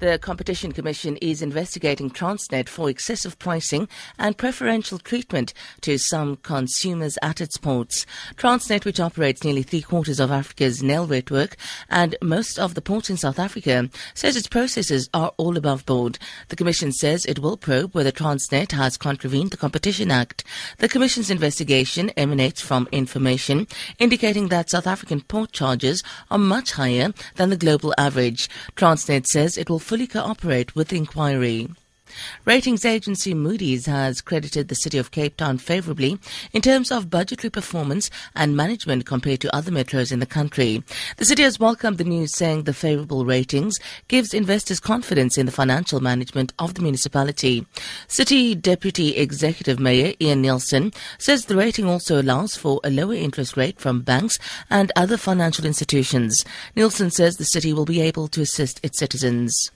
The Competition Commission is investigating Transnet for excessive pricing and preferential treatment to some consumers at its ports. Transnet, which operates nearly three quarters of Africa's nail network and most of the ports in South Africa, says its processes are all above board. The Commission says it will probe whether Transnet has contravened the Competition Act. The Commission's investigation emanates from information indicating that South African port charges are much higher than the global average. Transnet says it will fully cooperate with the inquiry. Ratings agency Moody's has credited the city of Cape Town favorably in terms of budgetary performance and management compared to other metros in the country. The city has welcomed the news saying the favorable ratings gives investors confidence in the financial management of the municipality. City Deputy Executive Mayor Ian Neilson says the rating also allows for a lower interest rate from banks and other financial institutions. Nielsen says the city will be able to assist its citizens.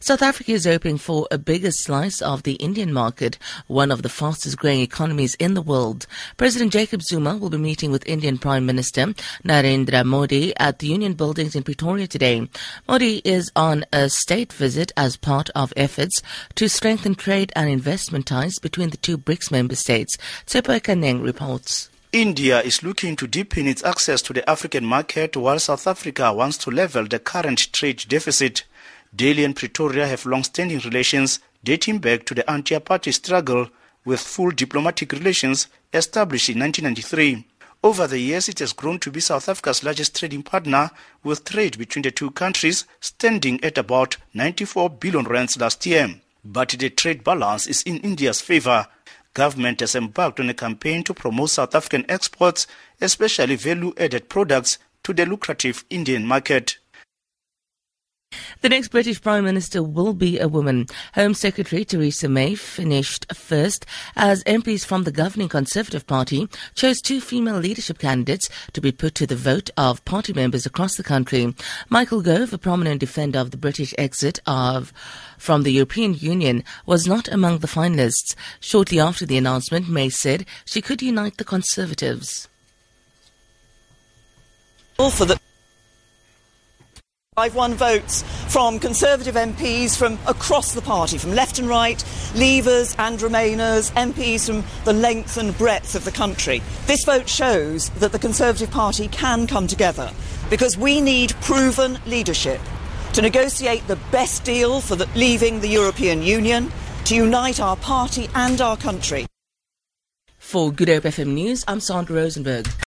South Africa is hoping for a bigger slice of the Indian market, one of the fastest growing economies in the world. President Jacob Zuma will be meeting with Indian Prime Minister Narendra Modi at the Union Buildings in Pretoria today. Modi is on a state visit as part of efforts to strengthen trade and investment ties between the two BRICS member states. Tsepo Kaneng reports. India is looking to deepen its access to the African market while South Africa wants to level the current trade deficit. Delhi and Pretoria have long-standing relations dating back to the anti-apartheid struggle with full diplomatic relations established in 1993. Over the years, it has grown to be South Africa's largest trading partner, with trade between the two countries standing at about 94 billion rands last year. But the trade balance is in India's favor. Government has embarked on a campaign to promote South African exports, especially value-added products, to the lucrative Indian market. The next British Prime Minister will be a woman. Home Secretary Theresa May finished first as MPs from the governing Conservative Party chose two female leadership candidates to be put to the vote of party members across the country. Michael Gove, a prominent defender of the British exit of from the European Union, was not among the finalists. Shortly after the announcement, May said she could unite the Conservatives. For the I've won votes from Conservative MPs from across the party, from left and right, Leavers and Remainers, MPs from the length and breadth of the country. This vote shows that the Conservative Party can come together because we need proven leadership to negotiate the best deal for the, leaving the European Union, to unite our party and our country. For Good Hope FM News, I'm Sandra Rosenberg.